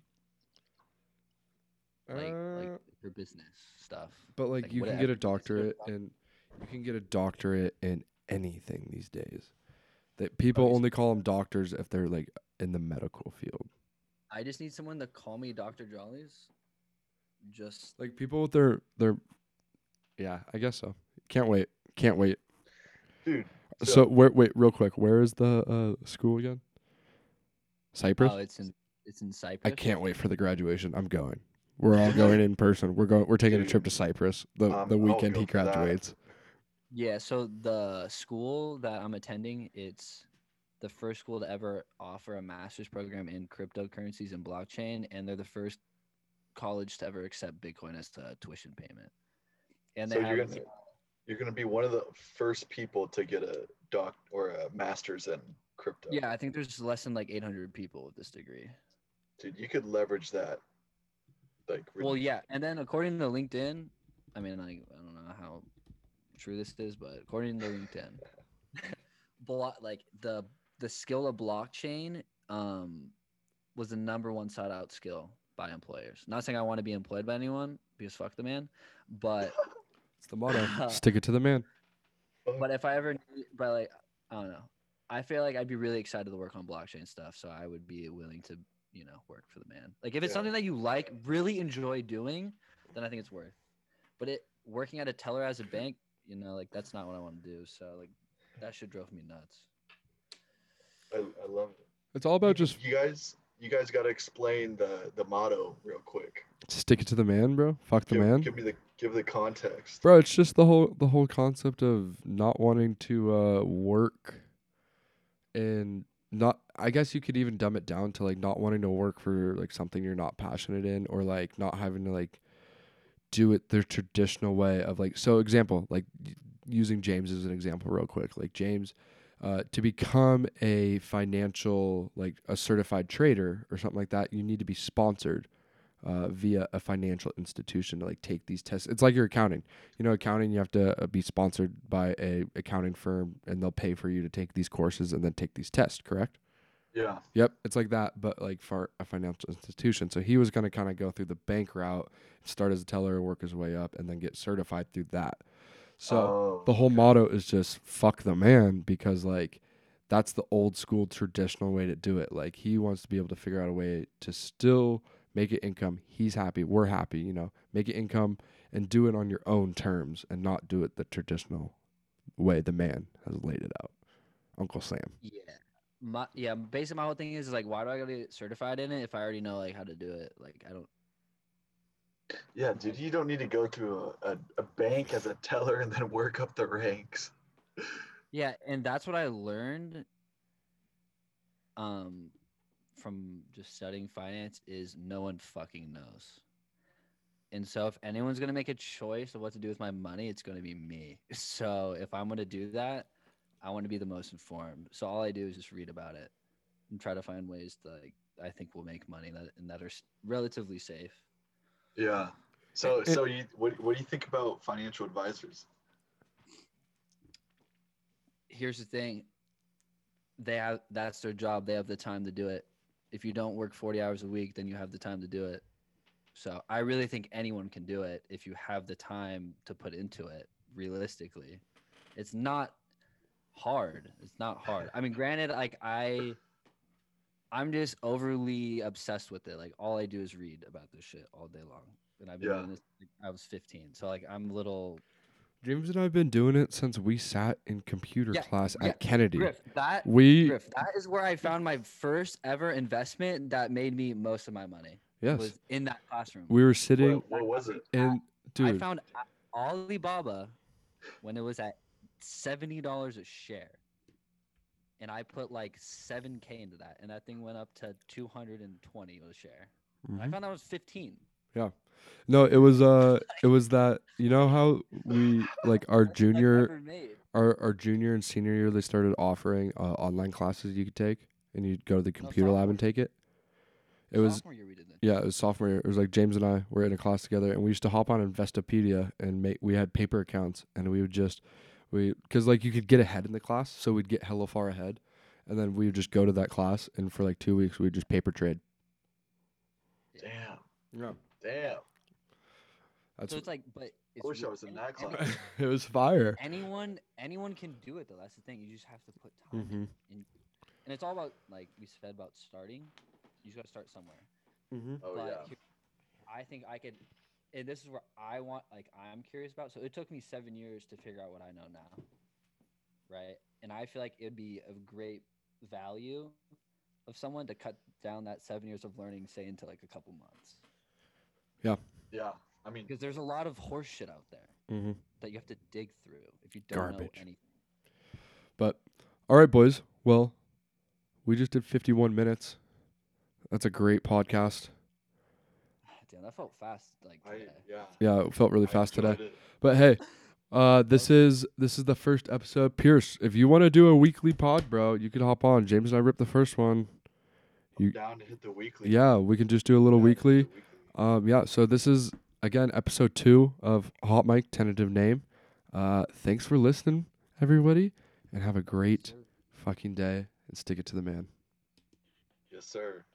like like Uh, for business stuff? But like, Like, you can get a doctorate and you can get a doctorate in anything these days. That people Okay, only call them doctors if they're like in the medical field. I just need someone to call me Doctor Jollies. Just Like people with their their Yeah, I guess so. Can't wait. Can't wait. Dude. So, where wait, real quick, where is the uh school again? Cyprus? oh, it's in it's in Cyprus. I can't wait for the graduation. I'm going. We're all going in person. We're going we're taking a trip to Cyprus the um, the I'll weekend go he for that. graduates. Yeah, so the school that I'm attending, it's the first school to ever offer a master's program in cryptocurrencies and blockchain, and they're the first college to ever accept Bitcoin as a tuition payment. And they So you're have gonna you're gonna be one of the first people to get a doc or a master's in crypto. yeah, I think there's less than like 800 people with this degree. Dude, you could leverage that. Like Well, yeah, and then according to LinkedIn, I mean, like I don't know how true this is, but according to LinkedIn, blo- like the the skill of blockchain um was the number one sought out skill by employers. Not saying I want to be employed by anyone because fuck the man, but It's the motto. Stick it to the man. but if I ever, need- but like I don't know, I feel like I'd be really excited to work on blockchain stuff, so I would be willing to you know work for the man. Like if it's Yeah. something that you like, really enjoy doing, then I think it's worth. But it working at a teller as a bank, you know, like that's not what I want to do. So like that shit drove me nuts. I, I love it. It's all about just you guys you guys gotta explain the the motto real quick. stick it to the man, bro. Fuck the give, man. give me the give the context. Bro, it's just the whole the whole concept of not wanting to uh work and not I guess you could even dumb it down to like not wanting to work for like something you're not passionate in or like not having to like do it the traditional way of like so example like using James as an example real quick like James uh, to become a financial like a certified trader or something like that you need to be sponsored uh, via a financial institution to like take these tests. It's like your accounting. You know accounting you have to uh, be sponsored by a accounting firm and they'll pay for you to take these courses and then take these tests correct Yeah. Yep, it's like that, but like for a financial institution. So he was going to kind of go through the bank route, start as a teller, work his way up, and then get certified through that. So Oh, the whole motto is just fuck the man because like that's the old school traditional way to do it. Like he wants to be able to figure out a way to still make it income. He's happy, we're happy, you know, make it income and do it on your own terms and not do it the traditional way the man has laid it out. Uncle Sam. Yeah. My yeah, basically my whole thing is is like, why do I gotta get certified in it if I already know like how to do it? Like I don't. yeah, dude, you don't need to go through a, a, a bank as a teller and then work up the ranks. Yeah, and that's what I learned um from just studying finance is no one fucking knows. And so if anyone's to make a choice of what to do with my money, it's to be me. So if I'm to do that, I want to be the most informed. So all I do is just read about it and try to find ways to like I think will make money that and that are relatively safe. Yeah. So so you what what do you think about financial advisors? here's the thing they have that's their job. They have the time to do it. If you don't work 40 hours a week, then you have the time to do it. So I really think anyone can do it if you have the time to put into it realistically. It's not hard. It's not hard. I mean, granted, like I I'm just overly obsessed with it. Like all I do is read about this shit all day long. And I've been Yeah. doing this since I was 15. So like I'm a little James and I have been doing it since we sat in computer Yeah, class yeah, at Kennedy. Griff, that We Griff, that is where I found my first ever investment that made me most of my money. yes, Was in that classroom. we were sitting What, what was it? and dude, I found A- Alibaba when it was at seventy dollars a share, and I put like seven k into that, and that thing went up to two hundred and twenty a share. And I found that was fifteen. Yeah, no, it was uh, it was that you know how we like our That's what I junior our, our junior and senior year they started offering uh, online classes you could take and you'd go to the computer lab and take it it was year we did that. yeah it was sophomore year it was like james and i were in a class together and we used to hop on investopedia and make we had paper accounts and we would just we because like you could get ahead in the class so we'd get hella far ahead and then we would just go to that class and for like two weeks we'd just paper trade Damn. yeah Damn. that's So it's like, but it's I wish I was in that any- class. it was fire anyone anyone can do it though. That's the thing. You just have to put time. mm-hmm. in. And it's all about like we said about starting. You just got to start somewhere. Mm-hmm. Oh but yeah. here- I think I could, and this is where I want, like, I'm curious about. So it took me seven years to figure out what I know now, right? And I feel like it'd be of great value of someone to cut down that seven years of learning, say, into like a couple months, Yeah. Yeah. I mean, because there's a lot of horse shit out there Mm-hmm. that you have to dig through if you don't know Garbage. anything. But all right, boys. Well, we just did 51 minutes. That's a great podcast. Damn, that felt fast. Like, I yeah. Yeah, it felt really I fast today. it. But hey, uh, this is this is the first episode. Pierce, if you want to do a weekly pod, bro, you can hop on. James and I ripped the first one. I'm down to hit the weekly. Yeah, we can just do a little Down to hit weekly. weekly. Um, yeah. So this is again episode two of Hot Mic tentative name. Uh, thanks for listening, everybody, and have a great Sir. fucking day and stick it to the man. Yes, sir.